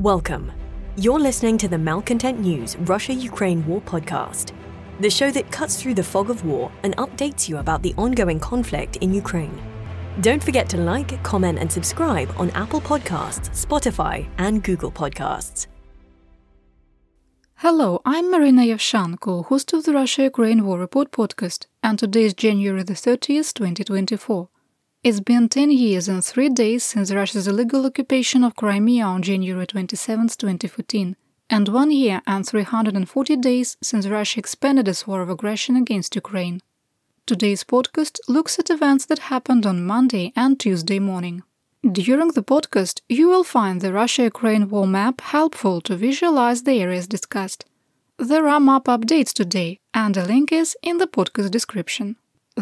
Welcome. You're listening to the Malcontent News Russia Ukraine War podcast, the show that cuts through the fog of war and updates you about the ongoing conflict in Ukraine. Don't forget to like, comment, and subscribe on Apple Podcasts, Spotify, and Google Podcasts. Hello, I'm Marina Yevshanko, host of the Russia Ukraine War Report podcast, and today is January the 30th, 2024. It's been 10 years and 3 days since Russia's illegal occupation of Crimea on January 27, 2014, and 1 year and 340 days since Russia expanded its war of aggression against Ukraine. Today's podcast looks at events that happened on Monday and Tuesday morning. During the podcast, you will find the Russia Ukraine war map helpful to visualize the areas discussed. There are map updates today, and a link is in the podcast description.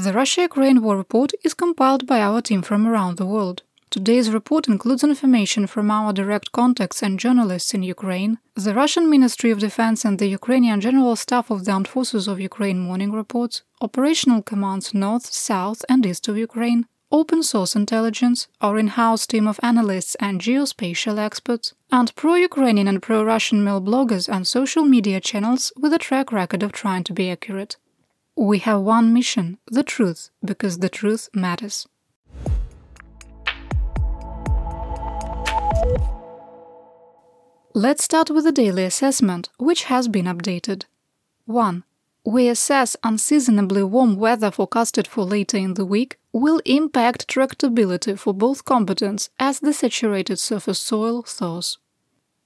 The Russia Ukraine War Report is compiled by our team from around the world. Today's report includes information from our direct contacts and journalists in Ukraine, the Russian Ministry of Defense and the Ukrainian General Staff of the Armed Forces of Ukraine morning reports, operational commands north, south, and east of Ukraine, open source intelligence, our in house team of analysts and geospatial experts, and pro Ukrainian and pro Russian mail bloggers and social media channels with a track record of trying to be accurate. We have one mission the truth, because the truth matters. Let's start with the daily assessment, which has been updated. 1. We assess unseasonably warm weather forecasted for later in the week will impact tractability for both combatants as the saturated surface soil thaws.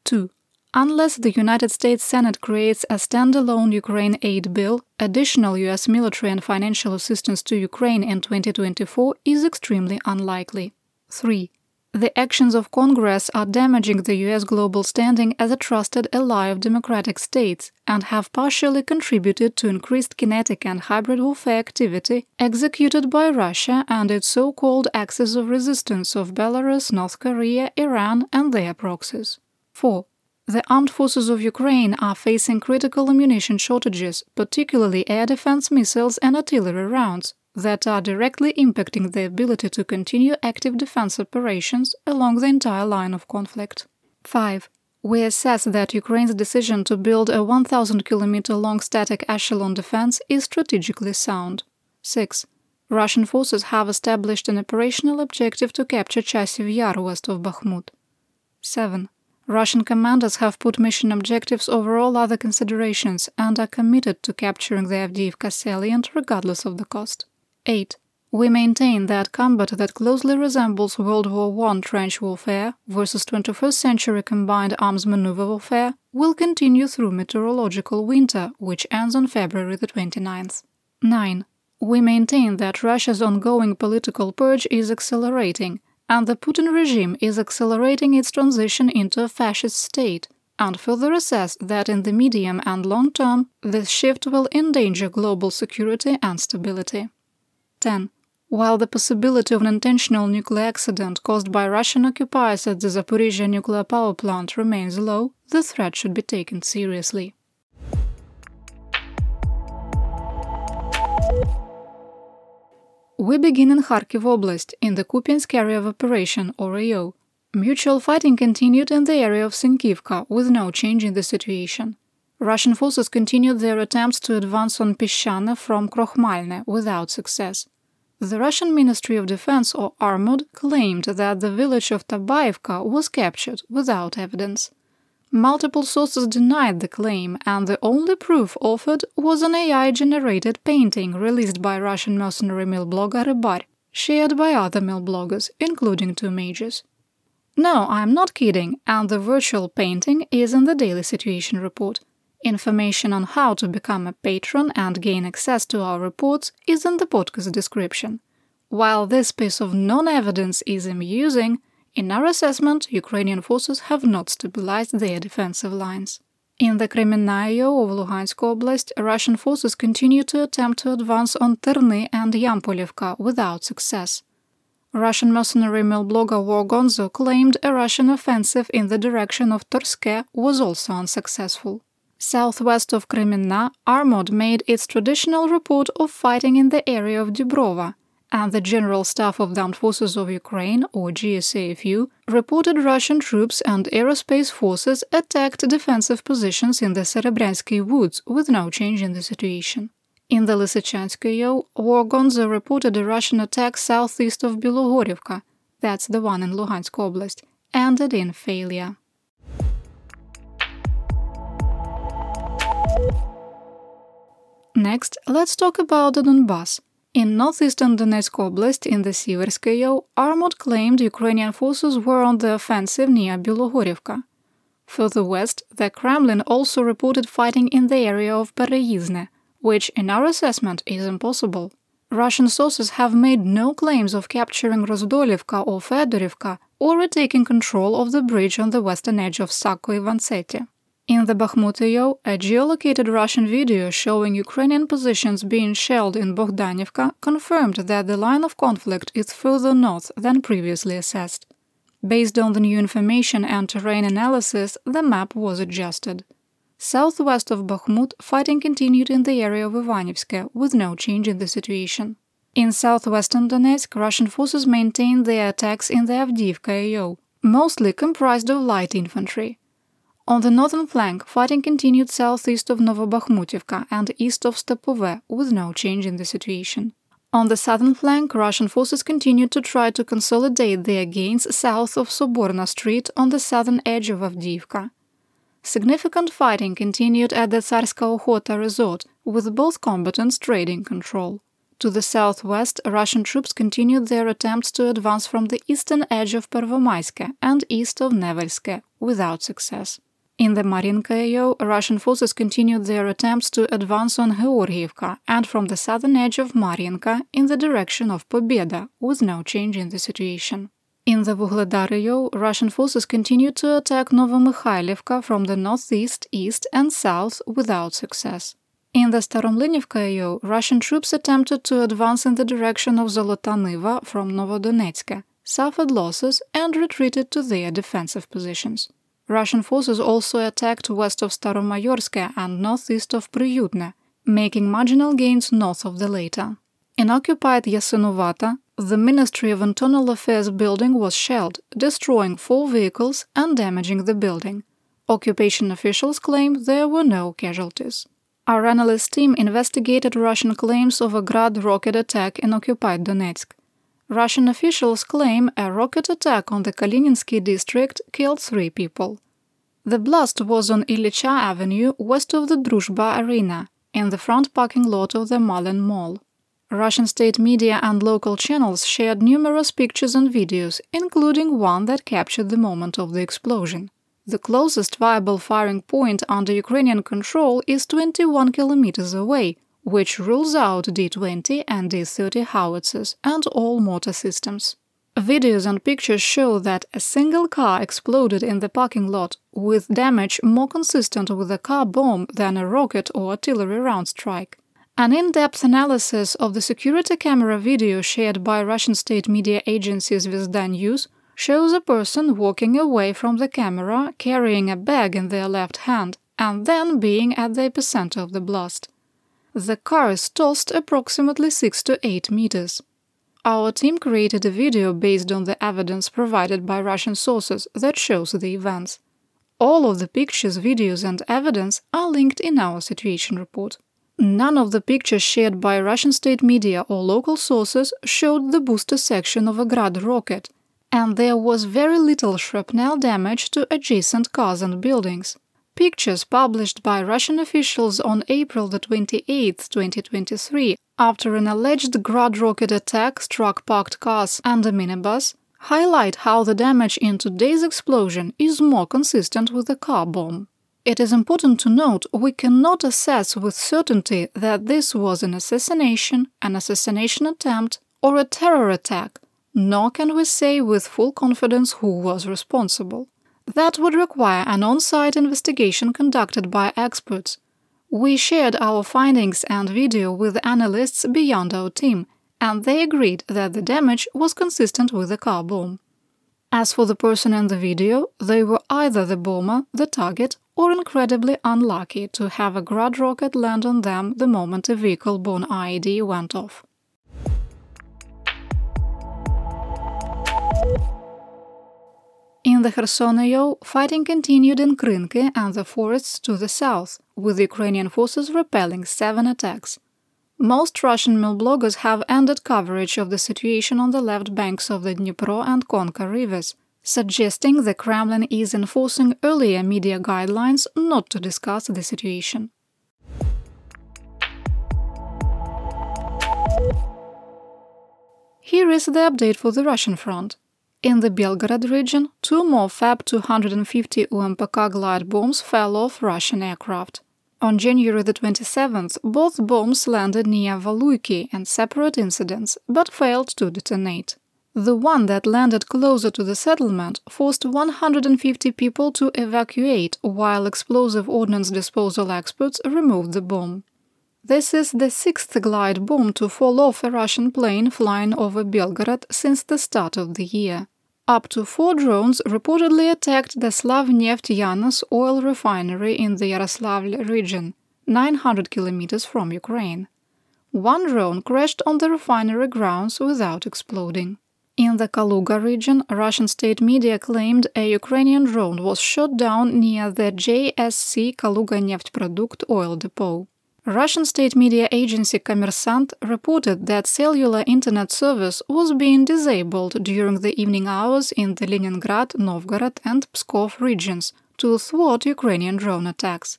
2. Unless the United States Senate creates a standalone Ukraine aid bill, additional US military and financial assistance to Ukraine in 2024 is extremely unlikely. 3. The actions of Congress are damaging the US global standing as a trusted ally of democratic states and have partially contributed to increased kinetic and hybrid warfare activity executed by Russia and its so called axis of resistance of Belarus, North Korea, Iran, and their proxies. 4. The armed forces of Ukraine are facing critical ammunition shortages, particularly air defense missiles and artillery rounds, that are directly impacting the ability to continue active defense operations along the entire line of conflict. 5. We assess that Ukraine's decision to build a 1,000 km long static echelon defense is strategically sound. 6. Russian forces have established an operational objective to capture Chasiv Yar west of Bakhmut. 7. Russian commanders have put mission objectives over all other considerations and are committed to capturing the Avdiivka salient regardless of the cost. 8. We maintain that combat that closely resembles World War I trench warfare versus 21st century combined arms maneuver warfare will continue through meteorological winter, which ends on February the 29th. 9. We maintain that Russia's ongoing political purge is accelerating and the Putin regime is accelerating its transition into a fascist state, and further assess that in the medium and long term, this shift will endanger global security and stability. 10. While the possibility of an intentional nuclear accident caused by Russian occupiers at the Zaporizhia nuclear power plant remains low, the threat should be taken seriously. We begin in Kharkiv Oblast, in the Kupiansk Area of Operation, or AO. Mutual fighting continued in the area of Sinkivka, with no change in the situation. Russian forces continued their attempts to advance on Peshchane from Krokhmalne without success. The Russian Ministry of Defense, or RuMoD, claimed that the village of Tabaivka was captured without evidence. Multiple sources denied the claim, and the only proof offered was an AI generated painting released by Russian mercenary mil blogger Rybar, shared by other mil bloggers, including two majors. No, I'm not kidding, and the virtual painting is in the Daily Situation report. Information on how to become a patron and gain access to our reports is in the podcast description. While this piece of non evidence is amusing, in our assessment, Ukrainian forces have not stabilized their defensive lines. In the Kreminna AO of Luhansk Oblast, Russian forces continue to attempt to advance on Terny and Yampolivka without success. Russian mercenary mil blogger Wargonzo claimed a Russian offensive in the direction of Torske was also unsuccessful. Southwest of Kreminna, RuMoD made its traditional report of fighting in the area of Dubrova, and the General Staff of the Armed Forces of Ukraine, or GSAFU, reported Russian troops and aerospace forces attacked defensive positions in the Serebryansky woods with no change in the situation. In the Lysychansk AO, War Gonzo reported a Russian attack southeast of Bilogorivka, that's the one in Luhansk Oblast, ended in failure. Next, let's talk about the Donbass. In northeastern Donetsk Oblast, in the Siversk AO, armored claimed Ukrainian forces were on the offensive near Bilogorivka. Further west, the Kremlin also reported fighting in the area of Pereizne, which, in our assessment, is impossible. Russian sources have made no claims of capturing Rozdolivka or Fedorivka or retaking control of the bridge on the western edge of Sako Ivanseti. In the Bakhmut area, a geolocated Russian video showing Ukrainian positions being shelled in Bogdanivka confirmed that the line of conflict is further north than previously assessed. Based on the new information and terrain analysis, the map was adjusted. Southwest of Bakhmut, fighting continued in the area of Ivanivske with no change in the situation. In southwestern Donetsk, Russian forces maintained their attacks in the Avdiivka AO, mostly comprised of light infantry. On the northern flank, fighting continued southeast of Novobakhmutivka and east of Stepove, with no change in the situation. On the southern flank, Russian forces continued to try to consolidate their gains south of Soborna Street on the southern edge of Avdiivka. Significant fighting continued at the Tsarska Okhota resort, with both combatants trading control. To the southwest, Russian troops continued their attempts to advance from the eastern edge of Pervomaiske and east of Nevelske, without success. In the Mariinka AO, Russian forces continued their attempts to advance on Georgievka and from the southern edge of Mariinka in the direction of Pobeda, with no change in the situation. In the Vuhledar Russian forces continued to attack Novomykhailivka from the northeast, east, and south without success. In the Staromlinivka Russian troops attempted to advance in the direction of Zolota Niva from Novodonetsk, suffered losses, and retreated to their defensive positions. Russian forces also attacked west of Staromayorsk and northeast of Priyutne, making marginal gains north of the latter. In occupied Yasinovata, the Ministry of Internal Affairs building was shelled, destroying four vehicles and damaging the building. Occupation officials claim there were no casualties. Our analyst team investigated Russian claims of a Grad rocket attack in occupied Donetsk. Russian officials claim a rocket attack on the Kalininsky district killed three people. The blast was on Ilyicha Avenue, west of the Druzhba Arena, in the front parking lot of the Malin Mall. Russian state media and local channels shared numerous pictures and videos, including one that captured the moment of the explosion. The closest viable firing point under Ukrainian control is 21 kilometers away, which rules out D-20 and D-30 howitzers and all mortar systems. Videos and pictures show that a single car exploded in the parking lot, with damage more consistent with a car bomb than a rocket or artillery round strike. An in-depth analysis of the security camera video shared by Russian state media agencies Zvezda News shows a person walking away from the camera carrying a bag in their left hand and then being at the epicenter of the blast. The car is tossed approximately 6 to 8 meters. Our team created a video based on the evidence provided by Russian sources that shows the events. All of the pictures, videos, and evidence are linked in our situation report. None of the pictures shared by Russian state media or local sources showed the booster section of a Grad rocket, and there was very little shrapnel damage to adjacent cars and buildings. Pictures published by Russian officials on April 28, 2023, after an alleged Grad rocket attack struck parked cars and a minibus, highlight how the damage in today's explosion is more consistent with a car bomb. It is important to note we cannot assess with certainty that this was an assassination, an assassination attempt, or a terror attack, nor can we say with full confidence who was responsible. That would require an on site investigation conducted by experts. We shared our findings and video with analysts beyond our team, and they agreed that the damage was consistent with a car bomb. As for the person in the video, they were either the bomber, the target, or incredibly unlucky to have a Grad rocket land on them the moment a vehicle borne IED went off. In the Kherson fighting continued in Krynky and the forests to the south, with Ukrainian forces repelling seven attacks. Most Russian mil bloggers have ended coverage of the situation on the left banks of the Dnipro and Konka rivers, suggesting the Kremlin is enforcing earlier media guidelines not to discuss the situation. Here is the update for the Russian front. In the Belgorod region, two more Fab 250 UMPK glide bombs fell off Russian aircraft. On January the 27th, both bombs landed near Valuyki and separate incidents, but failed to detonate. The one that landed closer to the settlement forced 150 people to evacuate while explosive ordnance disposal experts removed the bomb. This is the sixth glide bomb to fall off a Russian plane flying over Belgorod since the start of the year. Up to four drones reportedly attacked the Slavneft Yanos oil refinery in the Yaroslavl region, 900 kilometers from Ukraine. One drone crashed on the refinery grounds without exploding. In the Kaluga region, Russian state media claimed a Ukrainian drone was shot down near the JSC Kaluga Neftprodukt oil depot. Russian state media agency Kommersant reported that cellular internet service was being disabled during the evening hours in the Leningrad, Novgorod, and Pskov regions to thwart Ukrainian drone attacks.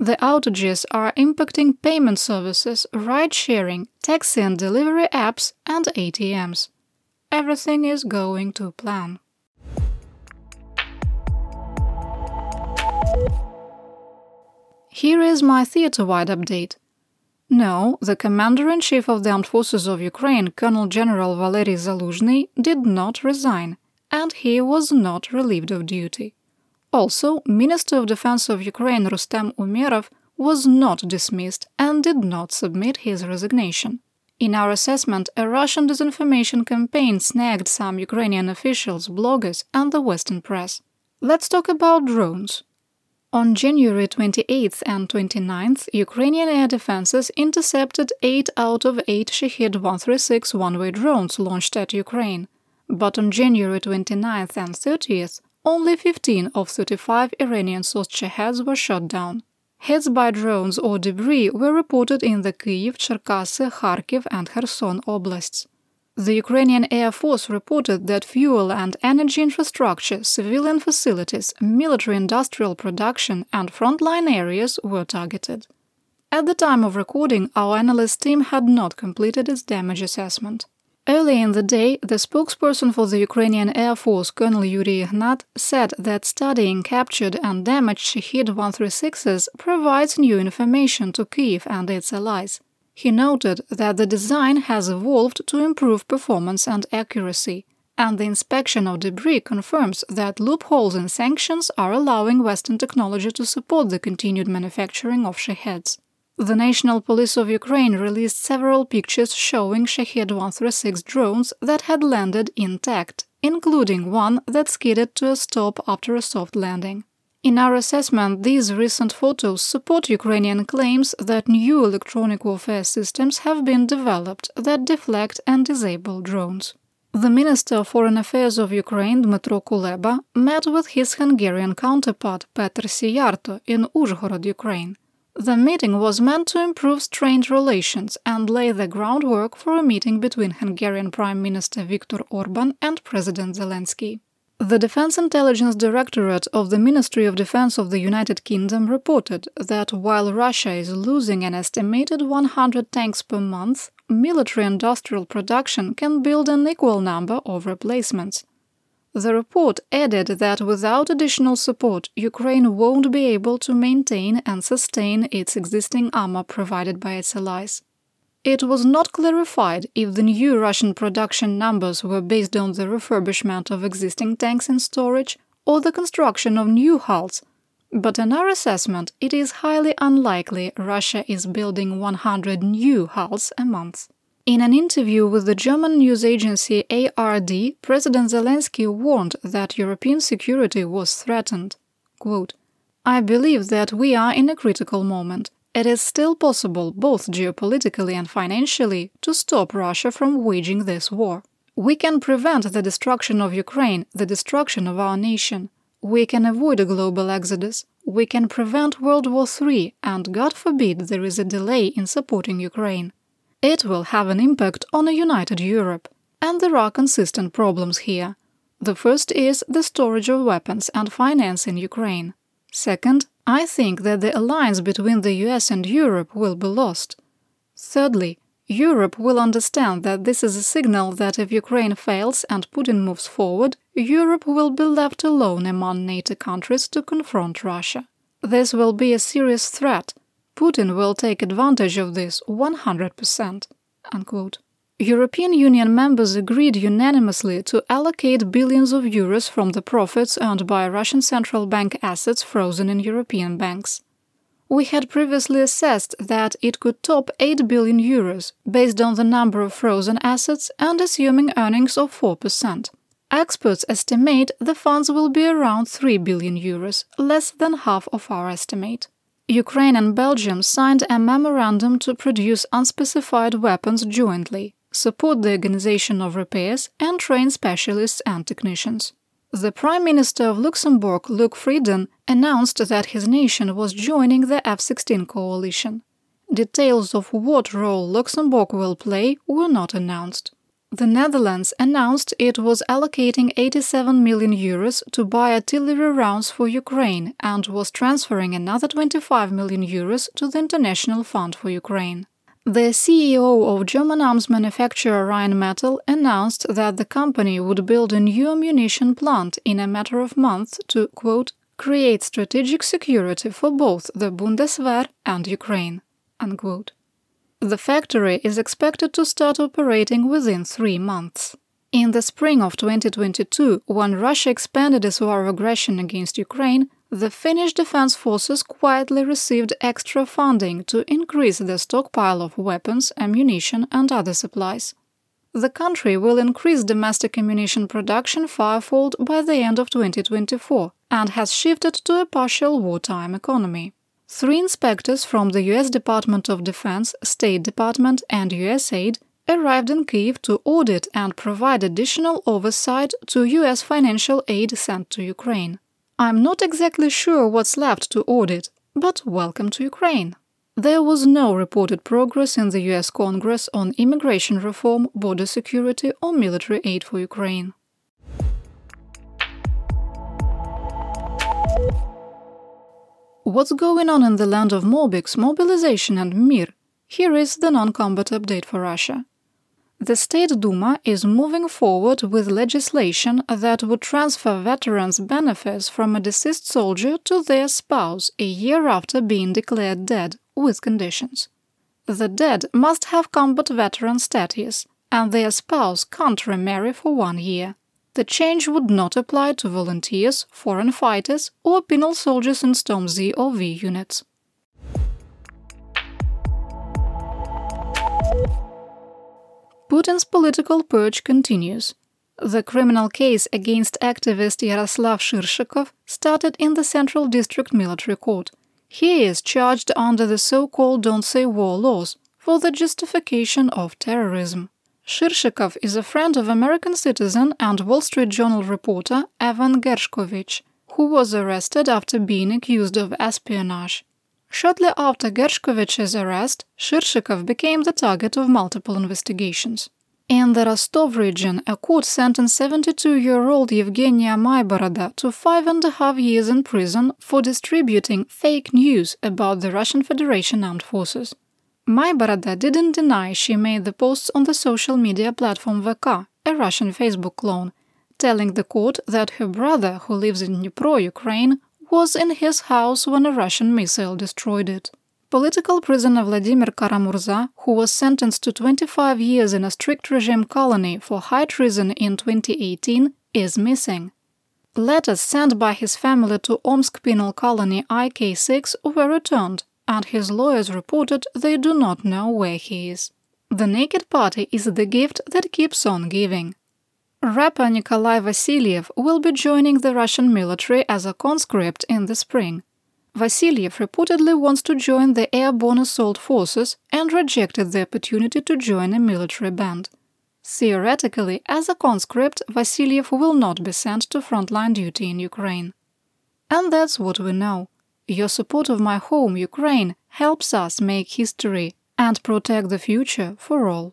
The outages are impacting payment services, ride sharing, taxi and delivery apps, and ATMs. Everything is going to plan. Here is my theater wide update. No, the Commander in Chief of the Armed Forces of Ukraine, Colonel General Valery Zaluzhny, did not resign, and he was not relieved of duty. Also, Minister of Defense of Ukraine Rustem Umerov was not dismissed and did not submit his resignation. In our assessment, a Russian disinformation campaign snagged some Ukrainian officials, bloggers, and the Western press. Let's talk about drones. On January 28th and 29th, Ukrainian air defenses intercepted 8 out of 8 Shahed 136 one-way drones launched at Ukraine. But on January 29th and 30th, only 15 of 35 Iranian-sourced Shaheds were shot down. Hits by drones or debris were reported in the Kyiv, Cherkasy, Kharkiv and Kherson oblasts. The Ukrainian Air Force reported that fuel and energy infrastructure, civilian facilities, military industrial production, and frontline areas were targeted. At the time of recording, our analyst team had not completed its damage assessment. Early in the day, the spokesperson for the Ukrainian Air Force, Colonel Yuri Ignat, said that studying captured and damaged Shahed 136s provides new information to Kyiv and its allies. He noted that the design has evolved to improve performance and accuracy, and the inspection of debris confirms that loopholes in sanctions are allowing Western technology to support the continued manufacturing of Shaheds. The National Police of Ukraine released several pictures showing Shahed 136 drones that had landed intact, including one that skidded to a stop after a soft landing. In our assessment, these recent photos support Ukrainian claims that new electronic warfare systems have been developed that deflect and disable drones. The Minister of Foreign Affairs of Ukraine, Dmytro Kuleba, met with his Hungarian counterpart, Péter Szijjártó, in Uzhhorod, Ukraine. The meeting was meant to improve strained relations and lay the groundwork for a meeting between Hungarian Prime Minister Viktor Orban and President Zelensky. The Defense Intelligence Directorate of the Ministry of Defense of the United Kingdom reported that while Russia is losing an estimated 100 tanks per month, military industrial production can build an equal number of replacements. The report added that without additional support, Ukraine won't be able to maintain and sustain its existing armor provided by its allies. It was not clarified if the new Russian production numbers were based on the refurbishment of existing tanks in storage or the construction of new hulls, but in our assessment, it is highly unlikely Russia is building 100 new hulls a month. In an interview with the German news agency ARD, President Zelensky warned that European security was threatened. Quote, I believe that we are in a critical moment. It is still possible, both geopolitically and financially, to stop Russia from waging this war. We can prevent the destruction of Ukraine, the destruction of our nation. We can avoid a global exodus. We can prevent World War III, and God forbid there is a delay in supporting Ukraine. It will have an impact on a united Europe. And there are consistent problems here. The first is the storage of weapons and finance in Ukraine. Second, I think that the alliance between the US and Europe will be lost. Thirdly, Europe will understand that this is a signal that if Ukraine fails and Putin moves forward, Europe will be left alone among NATO countries to confront Russia. This will be a serious threat. Putin will take advantage of this 100%. Unquote. European Union members agreed unanimously to allocate billions of euros from the profits earned by Russian central bank assets frozen in European banks. We had previously assessed that it could top 8 billion euros based on the number of frozen assets and assuming earnings of 4%. Experts estimate the funds will be around 3 billion euros, less than half of our estimate. Ukraine and Belgium signed a memorandum to produce unspecified weapons jointly, support the organization of repairs, and train specialists and technicians. The Prime Minister of Luxembourg, Luc Frieden, announced that his nation was joining the F 16 coalition. Details of what role Luxembourg will play were not announced. The Netherlands announced it was allocating 87 million euros to buy artillery rounds for Ukraine and was transferring another 25 million euros to the International Fund for Ukraine. The CEO of German arms manufacturer Rheinmetall announced that the company would build a new ammunition plant in a matter of months to, quote, create strategic security for both the Bundeswehr and Ukraine. Unquote. The factory is expected to start operating within three months. In the spring of 2022, when Russia expanded its war of aggression against Ukraine, the Finnish Defense Forces quietly received extra funding to increase the stockpile of weapons, ammunition, and other supplies. The country will increase domestic ammunition production fivefold by the end of 2024 and has shifted to a partial wartime economy. Three inspectors from the US Department of Defense, State Department, and USAID arrived in Kiev to audit and provide additional oversight to US financial aid sent to Ukraine. I'm not exactly sure what's left to audit, but welcome to Ukraine. There was no reported progress in the US Congress on immigration reform, border security, or military aid for Ukraine. What's going on in the land of Mobiks, mobilization, and Mir? Here is the non combat update for Russia. The State Duma is moving forward with legislation that would transfer veterans' benefits from a deceased soldier to their spouse a year after being declared dead, with conditions. The dead must have combat veteran status, and their spouse can't remarry for one year. The change would not apply to volunteers, foreign fighters, or penal soldiers in Storm Z or V units. Putin's political purge continues. The criminal case against activist Yaroslav Shirshikov started in the Central District Military Court. He is charged under the so called Don't Say War laws for the justification of terrorism. Shirshikov is a friend of American citizen and Wall Street Journal reporter Evan Gershkovich, who was arrested after being accused of espionage. Shortly after Gershkovich's arrest, Shirshikov became the target of multiple investigations. In the Rostov region, a court sentenced 72 year old Evgenia Mayboroda to five and a half years in prison for distributing fake news about the Russian Federation armed forces. Mayboroda didn't deny she made the posts on the social media platform VK, a Russian Facebook clone, telling the court that her brother, who lives in Dnipro, Ukraine, was in his house when a Russian missile destroyed it. Political prisoner Vladimir Kara-Murza, who was sentenced to 25 years in a strict regime colony for high treason in 2018, is missing. Letters sent by his family to Omsk penal colony IK6 were returned, and his lawyers reported they do not know where he is. The Naked Party is the gift that keeps on giving. Rapper Nikolai Vasiliev will be joining the Russian military as a conscript in the spring. Vasiliev reportedly wants to join the airborne assault forces and rejected the opportunity to join a military band. Theoretically, as a conscript, Vasilyev will not be sent to frontline duty in Ukraine. And that's what we know. Your support of my home, Ukraine, helps us make history and protect the future for all.